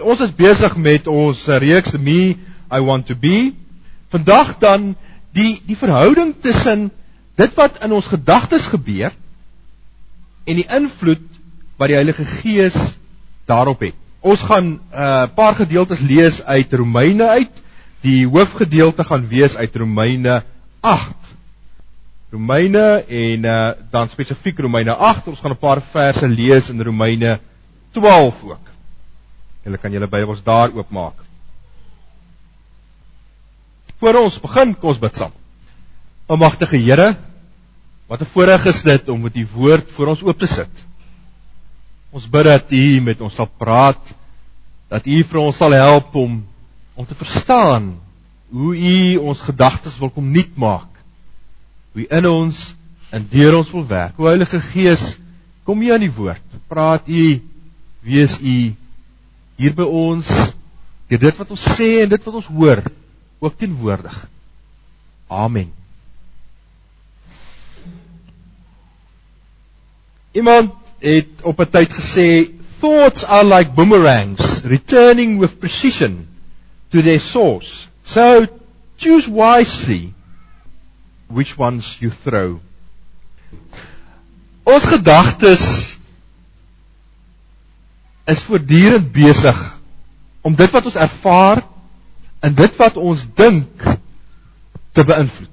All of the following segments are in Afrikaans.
Ons is besig met ons reeks Me I Want to Be. Vandag dan die die verhouding tussen dit wat in ons gedagtes gebeur en die invloed wat die Heilige Gees daarop het. Ons gaan 'n uh, paar gedeeltes lees uit Romeine uit. Die hoofgedeelte gaan wees uit Romeine 8. Romeine en uh, dan spesifiek Romeine 8. Ons gaan 'n paar verse lees in Romeine 12 ook. Julle kan julle Bybels daar oopmaak. Voor ons begin, kom ons bid saam. Almagtige Here, wat 'n voorreg is dit om met U woord voor ons oop te sit. Ons bid dat U met ons sal praat, dat U vir ons sal help om om te verstaan hoe U ons gedagtes wil kom nuut maak. Hoe in ons en deur ons wil werk. O Heilige Gees, kom U aan die woord. Praat U, wees U hier by ons deur dit wat ons sê en dit wat ons hoor ook teenwoordig. Amen. Iemand het op 'n tyd gesê thoughts are like boomerangs returning with precision to their source. So choose wisely which ones you throw. Ons gedagtes is voortdurend besig om dit wat ons ervaar en dit wat ons dink te beïnvloed.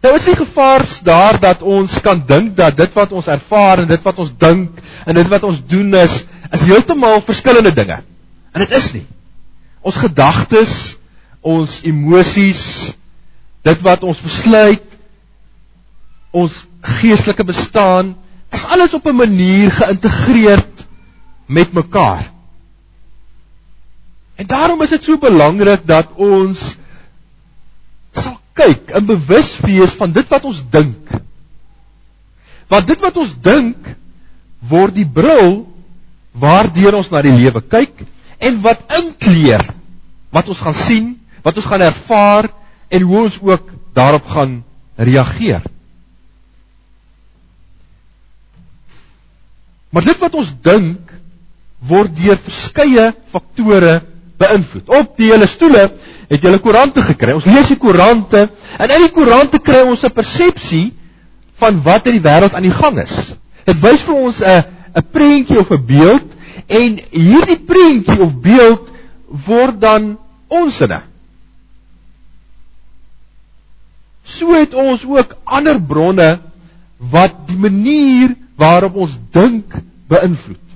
Nou is die gevaar daar dat ons kan dink dat dit wat ons ervaar en dit wat ons dink en dit wat ons doen is is heeltemal verskillende dinge. En dit is nie. Ons gedagtes, ons emosies, dit wat ons besluit, ons geestelike bestaan is alles op 'n manier geïntegreerd met mekaar. En daarom is dit so belangrik dat ons sal kyk en bewus wees van dit wat ons dink. Want dit wat ons dink word die bril waardeur ons na die lewe kyk en wat inkleer wat ons gaan sien, wat ons gaan ervaar en hoe ons ook daarop gaan reageer. Maar dit wat ons dink word deur verskeie faktore beïnvloed. Op die hele stoele het jy 'n koerante gekry. Ons lees die koerante en in die koerante kry ons 'n persepsie van wat in die wêreld aan die gang is. Dit wys vir ons 'n 'n prentjie of 'n beeld en hierdie prentjie of beeld word dan onsinne. So het ons ook ander bronne wat die manier waarop ons dink beïnvloed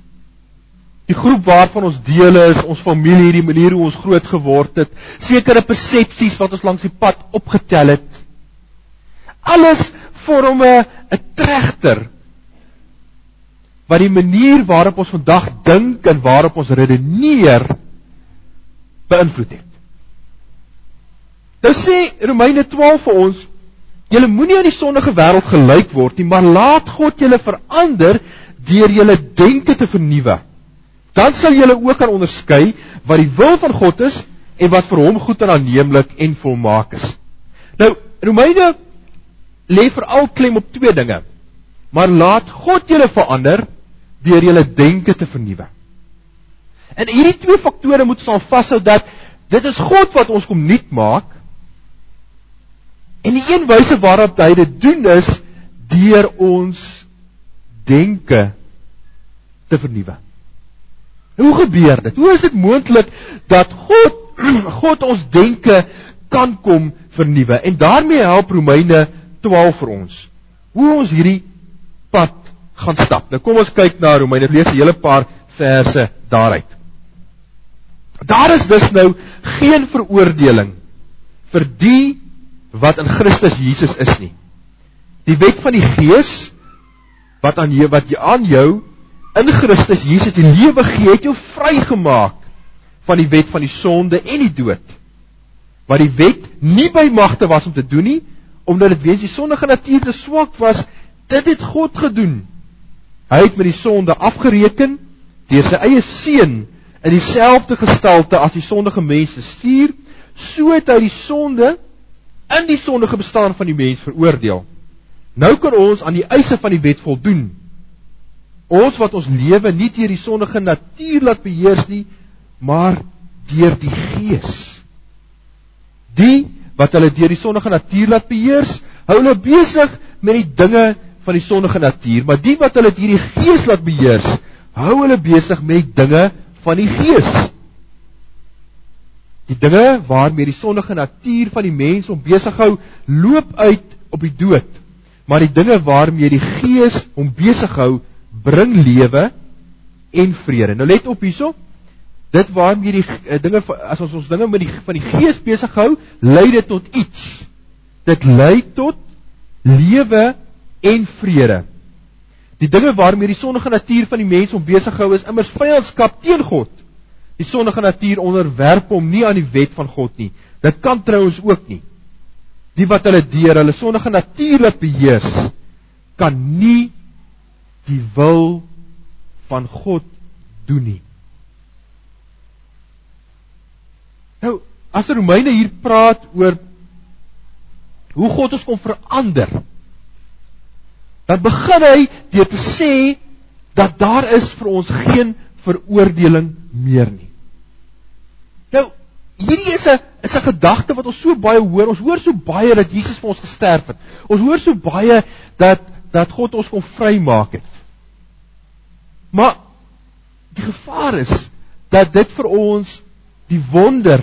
die groep waarvan ons deel is, ons familie, die manier hoe ons groot geword het, sekere persepsies wat ons langs die pad opgetel het. Alles vorm 'n trechter wat die manier waarop ons vandag dink en waarop ons redeneer beïnvloed het. Nou sê Romeine 12 vir ons, julle moenie aan die sondige wêreld gelyk word nie, maar laat God julle verander deur julle denke te vernuwe dan sal julle ook kan onderskei wat die wil van God is en wat vir hom goed en aanneemlik en volmaak is. Nou Romeine lê veral klem op twee dinge. Maar laat God julle verander deur julle denke te vernuwe. En hierdie twee faktore moet ons aan vashou dat dit is God wat ons kom nuut maak. En die een wyse waarop hy dit doen is deur ons denke te vernuwe. Hoe gebeur dit? Hoe is dit moontlik dat God God ons denke kan kom vernuwe? En daarmee help Romeine 12 vir ons. Hoe ons hierdie pad gaan stap. Nou kom ons kyk na Romeine. Lees 'n hele paar verse daaruit. Daar is dus nou geen veroordeling vir die wat in Christus Jesus is nie. Die wet van die Gees wat aan jou wat jy aan jou in Christus Jesus die lewe gee, het jou vrygemaak van die wet van die sonde en die dood. Wat die wet nie by magte was om te doen nie, omdat dit weens die sondige natuur te swak was, dit het God gedoen. Hy het met die sonde afgereken deur sy eie seun in dieselfde gestalte as die sondige mense stuur, so het hy die sonde in die sondige bestaan van die mens veroordeel. Nou kan ons aan die eise van die wet voldoen Ons wat ons lewe nie deur die sondige natuur laat beheers nie, maar deur die Gees. Die wat hulle deur die sondige natuur laat beheers, hou hulle besig met die dinge van die sondige natuur, maar die wat hulle deur die Gees laat beheers, hou hulle besig met dinge van die Gees. Die dinge waarmee die sondige natuur van die mens hom besig hou, loop uit op die dood. Maar die dinge waarmee die Gees hom besig hou, bring lewe en vrede. Nou let op hierso. Dit waarmee die uh, dinge as ons ons dinge met die van die Gees besig hou, lei dit tot iets. Dit lei tot lewe en vrede. Die dinge waarmee die sondige natuur van die mens hom besig hou is immers vyandskap teen God. Die sondige natuur onderwerp hom nie aan die wet van God nie. Dit kan trouens ook nie. Die wat hulle deur hulle sondige natuur laat beheers, kan nie die wil van God doen nie. Nou, as die Romeine hier praat oor hoe God ons kom verander, dan begin hy deur te sê dat daar is vir ons geen veroordeling meer nie. Nou, hierdie is 'n is 'n gedagte wat ons so baie hoor. Ons hoor so baie dat Jesus vir ons gesterf het. Ons hoor so baie dat dat God ons kom vrymaak het. Maar die gevaar is dat dit vir ons die wonder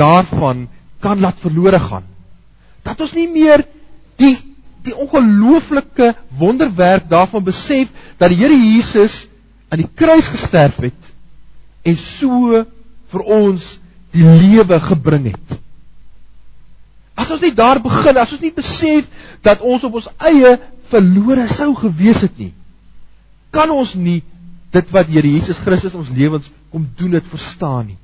daarvan kan laat verlore gaan. Dat ons nie meer die die ongelooflike wonderwerk daarvan besef dat die Here Jesus aan die kruis gesterf het en so vir ons die lewe gebring het. As ons nie daar begin, as ons nie besef dat ons op ons eie verlore sou gewees het nie, kan ons nie dit wat Here Jesus Christus ons lewens kom doen het verstaan nie.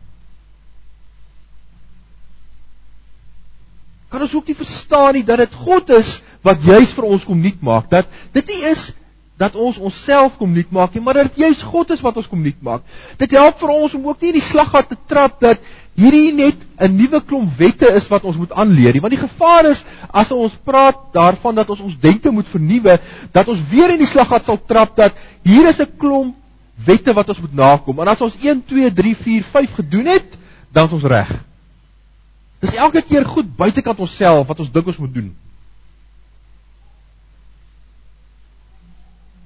Kan ons ook nie verstaan nie dat dit God is wat juis vir ons kom nuut maak, dat dit nie is dat ons onsself kom nuut maak nie, maar dat dit juis God is wat ons kom nuut maak. Dit help vir ons om ook nie in die slaggat te trap dat hierdie net 'n nuwe klomp wette is wat ons moet aanleer nie, want die gevaar is as ons praat daarvan dat ons ons denke moet vernuwe, dat ons weer in die slaggat sal trap dat hier is 'n klomp wette wat ons moet nakom. En as ons 1 2 3 4 5 gedoen het, dan is ons reg. Dis elke keer goed buitekant onsself wat ons dink ons moet doen.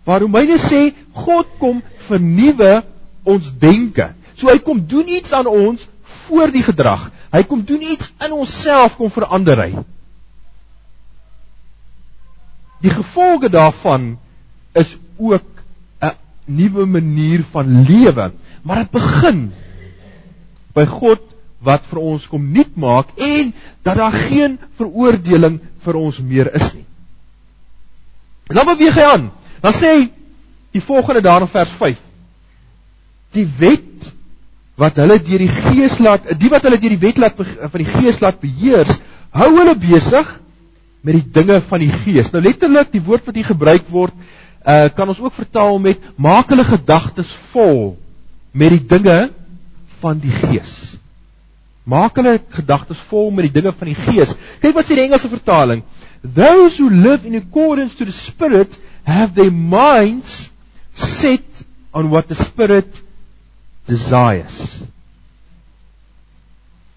Waar Romeine sê God kom vernuwe ons denke. So hy kom doen iets aan ons voor die gedrag. Hy kom doen iets in onsself kom verander hy. Die gevolge daarvan is ook 'n nuwe manier van lewe, maar dit begin by God wat vir ons kom nuut maak en dat daar geen veroordeling vir ons meer is nie. Dan beweeg hy aan. Dan sê hy die volgende daar in vers 5. Die wet wat hulle deur die gees laat die wat hulle deur die wet laat van die gees laat beheers hou hulle besig met die dinge van die gees. Nou letterlik die woord wat hier gebruik word uh, kan ons ook vertaal met maak hulle gedagtes vol met die dinge van die gees. Maak hulle gedagtes vol met die dinge van die gees. Kyk wat sê die Engelse vertaling. Those who live in accordance to the spirit have their minds set on what the spirit desires.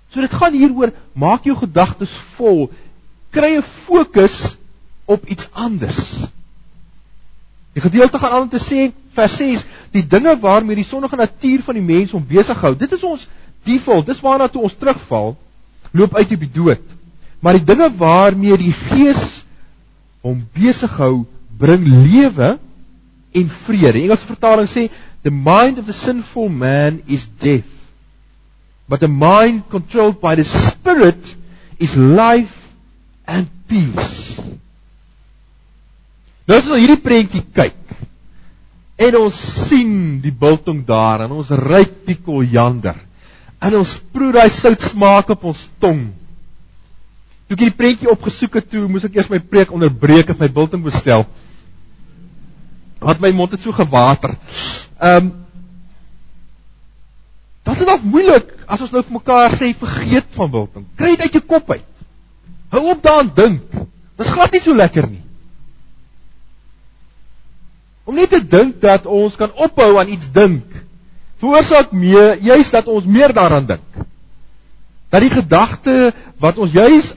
So dit gaan hier oor maak jou gedagtes vol. Kry 'n fokus op iets anders. Die gedeelte gaan aan om te sê vers 6 die dinge waarmee die sonnige natuur van die mens hom besig hou. Dit is ons default. Dis waarna toe ons terugval loop uit op die dood. Maar die dinge waarmee die gees hom besig hou bring lewe en vrede. Die Engelse vertaling sê The mind of the sinful man is death. But the mind controlled by the spirit is life and peace. Nou as ons hierdie prentjie kyk en ons sien die biltong daar en ons ruik die koljander en ons proe daai sout smaak op ons tong. Toe ek hierdie prentjie opgesoek het, toe moes ek eers my preek onderbreek en my biltong bestel. Want my mond het so gewater. Ehm um, Dit is dalk moeilik as ons nou vir mekaar sê vergeet van Wilton. Kry dit uit jou kop uit. Hou op daaraan dink. Dit glad nie so lekker nie. Om net te dink dat ons kan ophou aan iets dink veroorsaak meer juis dat ons meer daaraan dink. Dat die gedagte wat ons juis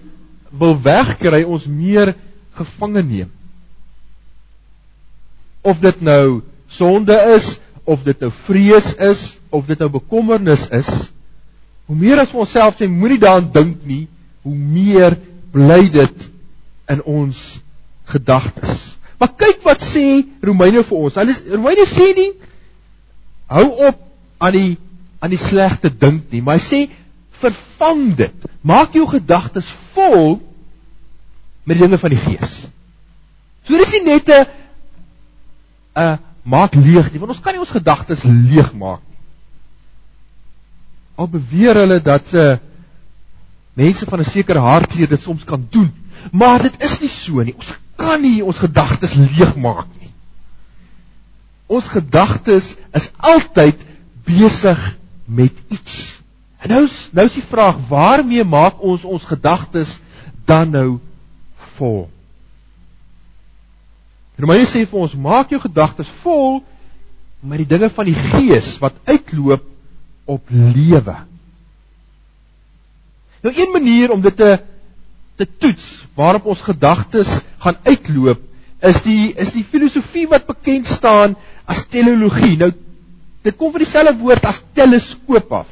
wil wegkry ons meer gevange neem. Of dit nou sonde is, of dit nou vrees is, of dit nou bekommernis is, hoe meer as ons onsself sê moenie daaraan dink nie, hoe meer bly dit in ons gedagtes. Maar kyk wat sê Romeine vir ons. Hulle Romeine sê nie hou op aan die aan die slegte dink nie, maar hy sê vervang dit. Maak jou gedagtes vol met die dinge van die Gees. So dis nie net 'n 'n maak leeg nie, want ons kan nie ons gedagtes leeg maak nie. Al beweer hulle dat uh mense van 'n sekere hartkleur dit soms kan doen, maar dit is nie so nie. Ons kan nie ons gedagtes leeg maak nie. Ons gedagtes is altyd besig met iets. En nou is nou is die vraag, waarmee maak ons ons gedagtes dan nou vol? Romeine sê vir ons, maak jou gedagtes vol met die dinge van die gees wat uitloop op lewe. Nou een manier om dit te te toets waarop ons gedagtes gaan uitloop is die is die filosofie wat bekend staan as teleologie. Nou dit kom van dieselfde woord as teleskoop af.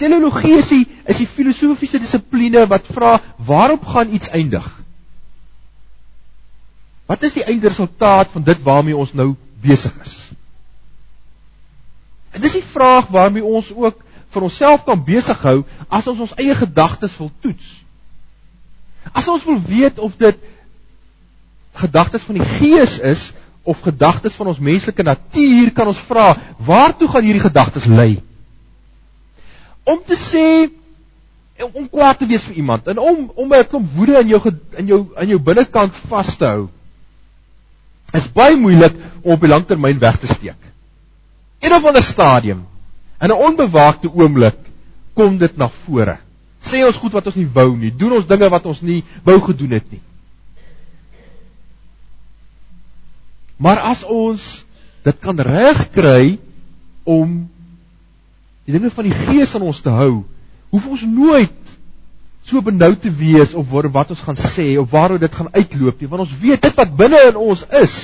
Teleologie is die is die filosofiese dissipline wat vra waarop gaan iets eindig? Wat is die eindresultaat van dit waarmee ons nou besig is? En dis die vraag waarmee ons ook vir onsself kan besig hou as ons ons eie gedagtes wil toets. As ons wil weet of dit gedagtes van die gees is of gedagtes van ons menslike natuur, kan ons vra, waartoe gaan hierdie gedagtes lei? Om te sê om kwaad te wees vir iemand en om om 'n klomp woede in jou in jou in jou binnekant vas te hou is baie moeilik om op die langtermyn weg te steek. In 'n ander stadium, in 'n onbewaakte oomblik, kom dit na vore. Sê ons goed wat ons nie wou nie, doen ons dinge wat ons nie wou gedoen het nie. Maar as ons dit kan regkry om die dinge van die gees aan ons te hou, hoef ons nooit so benoud te wees of oor wat ons gaan sê of waaroor dit gaan uitloop nie, want ons weet dit wat binne in ons is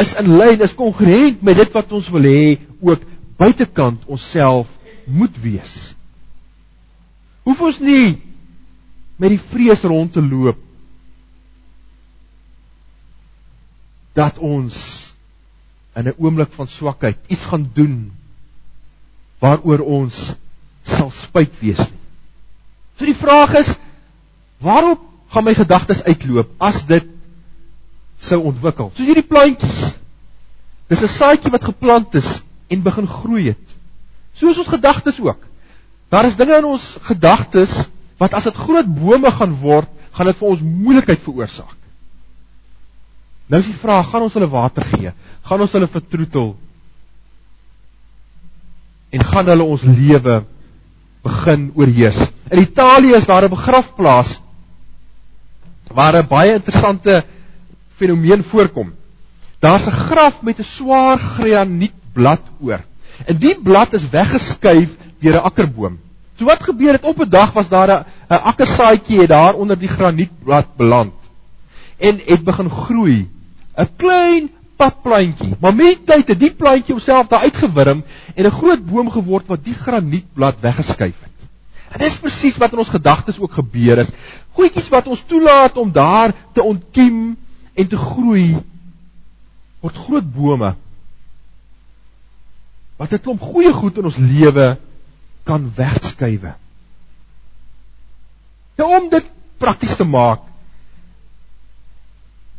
is in lyn, is kongruent met dit wat ons wil hê ook buitekant onsself moet wees. Hoef ons nie met die vrees rond te loop dat ons in 'n oomblik van swakheid iets gaan doen waaroor ons sal spyt wees nie. So die vraag is waarop gaan my gedagtes uitloop as dit sou ontwikkel? Soos hierdie plantjies. Dis 'n saadjie wat geplant is en begin groei het. Soos ons gedagtes ook. Daar is dinge in ons gedagtes wat as dit groot bome gaan word, gaan dit vir ons moeilikheid veroorsaak. Nou is die vraag, gaan ons hulle water gee? Gaan ons hulle vertroetel? En gaan hulle ons lewe begin oorheers. In Italië is daar 'n begrafplaas waar 'n baie interessante fenomeen voorkom. Daar's 'n graf met 'n swaar granietblad oor. En die blad is weggeskuif deur 'n akkerboom. So wat gebeur het op 'n dag was daar 'n akkersaadjie het daar onder die granietblad beland en het begin groei. 'n Klein papplantjie. Maar met tyd het die plantjie homself daar uitgewurm en 'n groot boom geword wat die granietblad weggeskuif het. En dis presies wat in ons gedagtes ook gebeur het. Goedjies wat ons toelaat om daar te ontkiem en te groei word groot bome. Wat 'n klomp goeie goed in ons lewe kan wegskuif. Nou om dit prakties te maak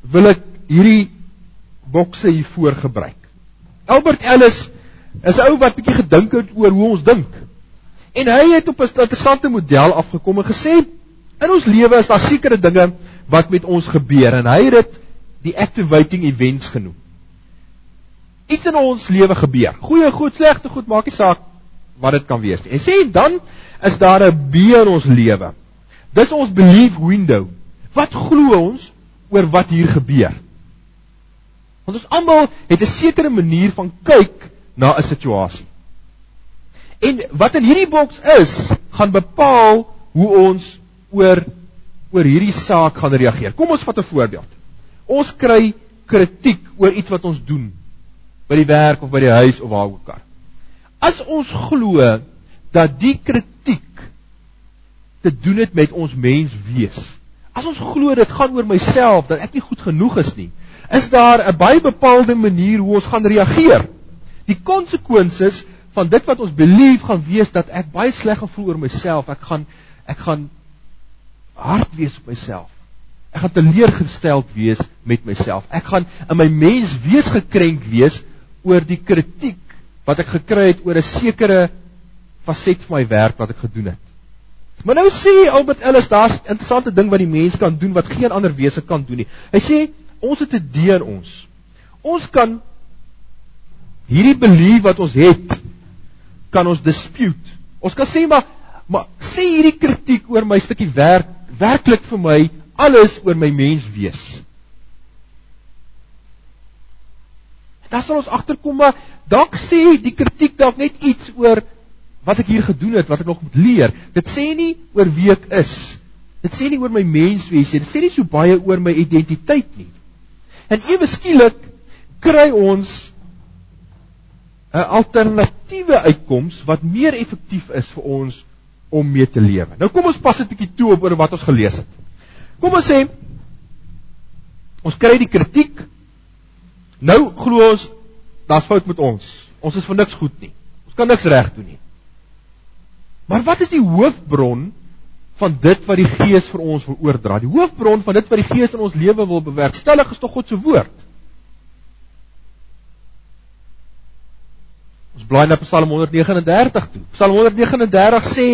wil ek hierdie bokse hier voor gebruik. Albert Ellis is 'n ou wat bietjie gedink het oor hoe ons dink. En hy het op 'n interessante model afgekom en gesê in ons lewe is daar sekere dinge wat met ons gebeur en hy het dit die activating events genoem. Iets in ons lewe gebeur. Goeie goed, slegte goed, maak nie saak wat dit kan wees nie. En sê dan is daar 'n B in ons lewe. Dis ons belief window. Wat glo ons oor wat hier gebeur? Want ons almal het 'n sekere manier van kyk na 'n situasie. En wat in hierdie boks is, gaan bepaal hoe ons oor oor hierdie saak gaan reageer. Kom ons vat 'n voorbeeld. Ons kry kritiek oor iets wat ons doen by die werk of by die huis of waar ook al. As ons glo dat die kritiek te doen het met ons mens wees. As ons glo dit gaan oor myself dat ek nie goed genoeg is nie, is daar 'n baie bepaalde manier hoe ons gaan reageer. Die konsekwensies van dit wat ons belief gaan wees dat ek baie sleg gevoel oor myself, ek gaan ek gaan hard wees op myself. Ek gaan teleurgesteld wees met myself. Ek gaan in my mens wees gekrenk wees oor die kritiek wat ek gekry het oor 'n sekere faset van my werk wat ek gedoen het. Maar nou sê Albert Ellis, daar's 'n interessante ding wat die mens kan doen wat geen ander wese kan doen nie. Hy sê ons het 'n idee in ons. Ons kan hierdie belief wat ons het kan ons dispute. Ons kan sê maar maar sê hierdie kritiek oor my stukkie werk werklik vir my alles oor my mens wees. Dan sal ons agterkom maar dalk sê die kritiek dalk net iets oor wat ek hier gedoen het, wat ek nog moet leer. Dit sê nie oor wie ek is. Dit sê nie oor my menswees nie. Dit sê nie so baie oor my identiteit nie. En ewe skielik kry ons 'n alternatiewe uitkoms wat meer effektief is vir ons om mee te lewe. Nou kom ons pas dit bietjie toe op oor wat ons gelees het. Kom ons sê ons kry die kritiek. Nou glo ons daar's fout met ons. Ons is vir niks goed nie. Ons kan niks reg doen nie. Maar wat is die hoofbron van dit wat die Gees vir ons wil oordra? Die hoofbron van dit wat die Gees in ons lewe wil bewerkstellig is tog God se woord. Ons blaai na Psalm 139 toe. Psalm 139 sê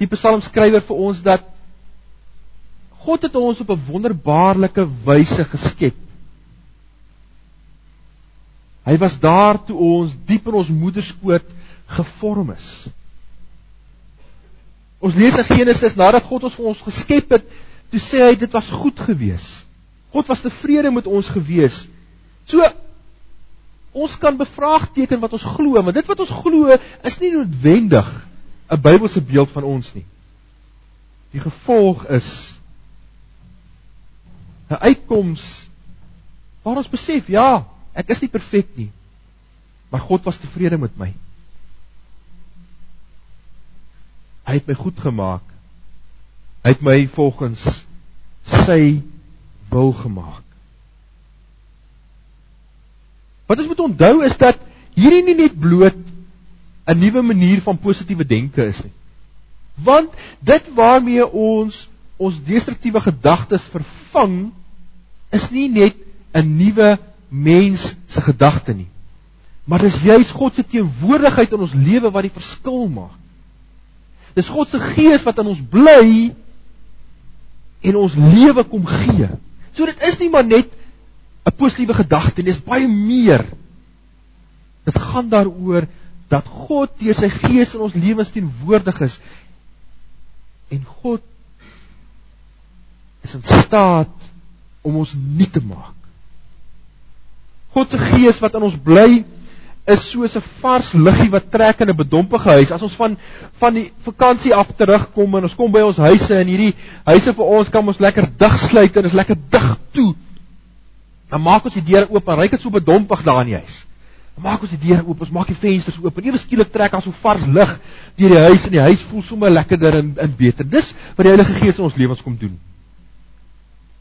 die psalmskrywer vir ons dat God het ons op 'n wonderbaarlike wyse geskep. Hy was daar toe ons diep in ons moederskoot gevorm is. Ons lees in Genesis nadat God ons vir ons geskep het, toe sê hy dit was goed gewees. God was tevrede met ons gewees. So ons kan bevraagteken wat ons glo, want dit wat ons glo is nie noodwendig 'n Bybelse beeld van ons nie. Die gevolg is 'n uitkoms waar ons besef, ja, ek is nie perfek nie, maar God was tevrede met my. Hy het my goed gemaak. Hy het my volgens sy wil gemaak. Wat ons moet onthou is dat hierdie nie net bloot 'n nuwe manier van positiewe denke is nie. Want dit waarmee ons ons destruktiewe gedagtes vervang is nie net 'n nuwe mens se gedagte nie. Maar dis juis God se teenwoordigheid in ons lewe wat die verskil maak. Dis God se gees wat in ons bly en ons lewe kom gee. So dit is nie maar net 'n positiewe gedagte dis baie meer. Dit gaan daaroor dat God deur sy gees in ons lewens teenwoordig is en God is in staat om ons nuut te maak. God se gees wat in ons bly is soos 'n vars liggie wat trek in 'n bedompige huis. As ons van van die vakansie af terugkom en ons kom by ons huise en hierdie huise vir ons kan ons lekker dig sluit en is lekker dig toe. Dan maak ons die deure oop en ryk dit so bedompig daar in die huis. Dan maak ons die deure oop, ons maak die vensters oop en ewe skielik trek ons so vars lig deur die huis en die huis voel sommer lekkerder en en beter. Dis wat die Heilige Gees in ons lewens kom doen.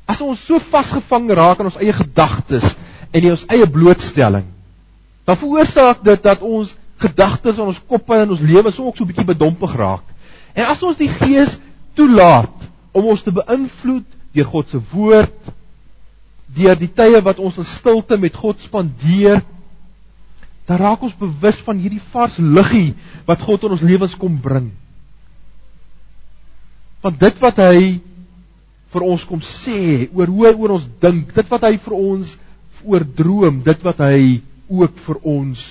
As ons so vasgevang raak in ons eie gedagtes en in ons eie blootstelling dan veroorsaak dit dat ons gedagtes in ons koppe en ons lewens ook so 'n bietjie bedompig raak. En as ons die Gees toelaat om ons te beïnvloed deur God se woord, deur die tye wat ons in stilte met God spandeer, dan raak ons bewus van hierdie vars liggie wat God in ons lewens kom bring. Van dit wat hy vir ons kom sê oor hoe hy oor ons dink, dit wat hy vir ons oor droom, dit wat hy ook vir ons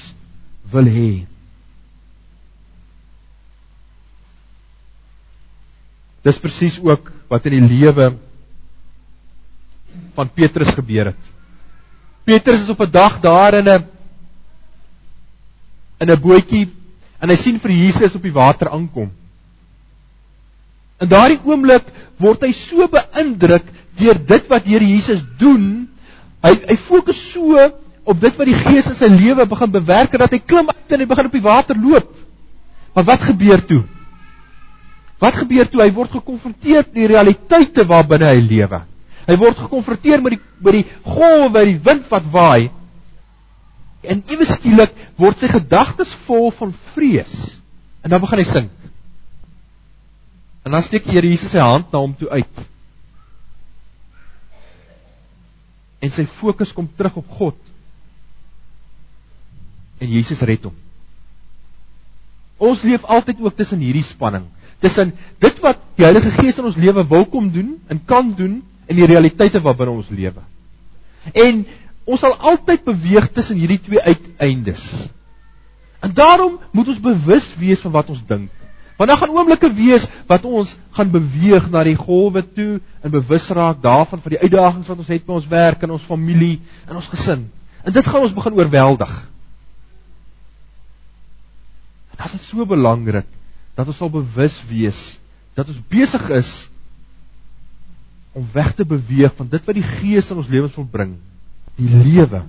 wil hê. Dis presies ook wat in die lewe van Petrus gebeur het. Petrus is op 'n dag daar in 'n in 'n bootjie en hy sien vir Jesus op die water aankom. In daardie oomblik word hy so beïndruk deur dit wat Here Jesus doen. Hy hy fokus so op dit wat die Gees in sy lewe begin bewerk dat hy klim uit en hy begin op die water loop. Maar wat gebeur toe? Wat gebeur toe hy word gekonfronteer met die realiteite waarbinne hy lewe? Hy word gekonfronteer met die met die golwe, die wind wat waai. En ewe skielik word sy gedagtes vol van vrees. En dan begin hy sink. En dan steek Here Jesus sy hand na hom toe uit. En sy fokus kom terug op God. En Jesus red hom. Ons leef altyd ook tussen hierdie spanning, tussen dit wat die Heilige Gees in ons lewe wil kom doen en kan doen en die realiteite waarbinne ons lewe. En ons sal altyd beweeg tussen hierdie twee uiteindes. En daarom moet ons bewus wees van wat ons dink. Want daar gaan oomblikke wees wat ons gaan beweeg na die golwe toe en bewus raak daarvan van die uitdagings wat ons het by ons werk en ons familie en ons gesin. En dit gaan ons begin oorweldig. Dit is so belangrik dat ons sal bewus wees dat ons besig is om weg te beweeg van dit wat die Gees in ons lewens wil bring, die lewe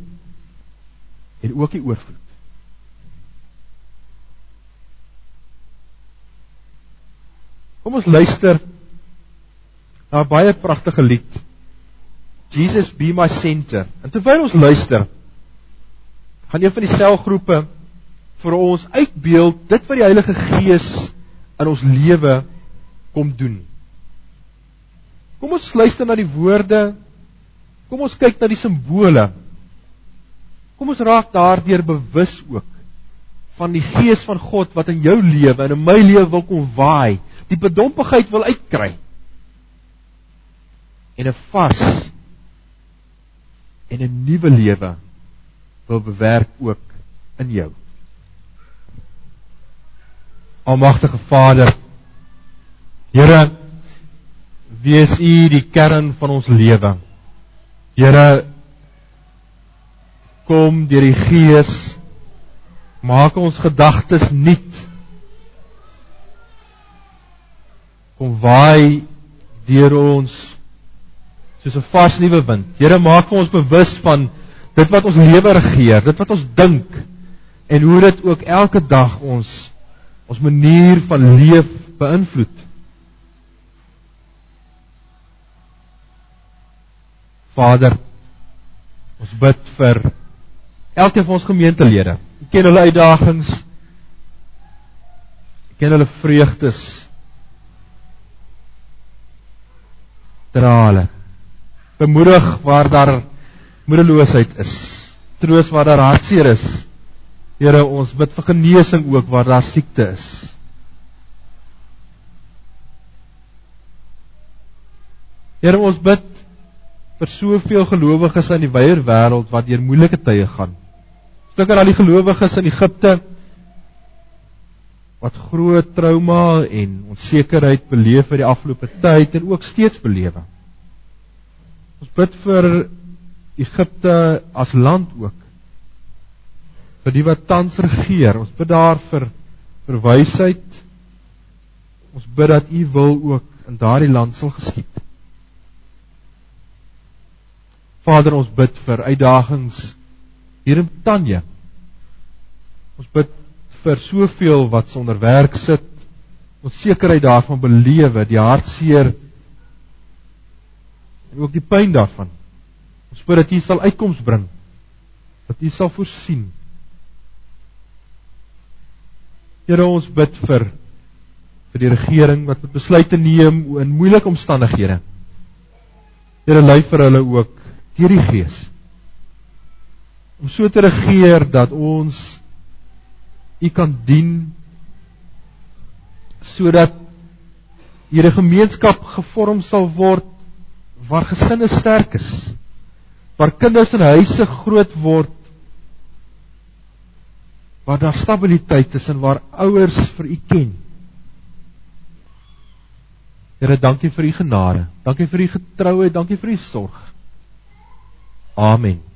en ook die oorvloed. Kom ons luister na 'n baie pragtige lied. Jesus be my center. En terwyl ons luister, gaan een van die selgroepe vir ons uitbeeld dit wat die Heilige Gees in ons lewe kom doen. Kom ons luister na die woorde. Kom ons kyk na die simbole. Kom ons raak daardeur bewus ook van die gees van God wat in jou lewe en in my lewe wil kom waai, die bedompigheid wil uitkry. En 'n vars en 'n nuwe lewe wil bewerk ook in jou. Almagtige Vader, Here, wees U die kern van ons lewe. Here, kom deur die Gees maak ons gedagtes nuut. Kom waai deur ons soos 'n vars nuwe wind. Here, maak ons bewus van dit wat ons lewe regeer, dit wat ons dink en hoe dit ook elke dag ons ons manier van leef beïnvloed. Vader, ons bid vir elkeen van ons gemeentelede. U ken hulle uitdagings. U ken hulle vreugdes. Dra hulle. Bemoedig waar daar moedeloosheid is. Troos waar daar hartseer is. Here, ons bid vir genesing ook waar daar siekte is. Here, ons bid vir soveel gelowiges in die wye wêreld wat deur moeilike tye gaan. Stukker al die gelowiges in Egipte wat groot trauma en onsekerheid beleef vir die afgelope tyd en ook steeds belewe. Ons bid vir Egipte as land ook vir die wat tans regeer. Ons bid daar vir vir wysheid. Ons bid dat U wil ook in daardie land sal geskied. Vader, ons bid vir uitdagings hier in Tanje. Ons bid vir soveel wat sonder werk sit. Ons sekerheid daarvan belewe, die hartseer en ook die pyn daarvan. Ons bid dat U sal uitkoms bring. Dat U sal voorsien. Here ons bid vir vir die regering wat moet besluite neem in moeilike omstandighede. Here lei vir hulle ook deur die Gees om so te regeer dat ons U kan dien sodat hierdie gemeenskap gevorm sal word waar gesinne sterk is waar kinders in huise groot word waar daar stabiliteit is en waar ouers vir u ken. Here, dankie vir u genade. Dankie vir u getrouheid, dankie vir u sorg. Amen.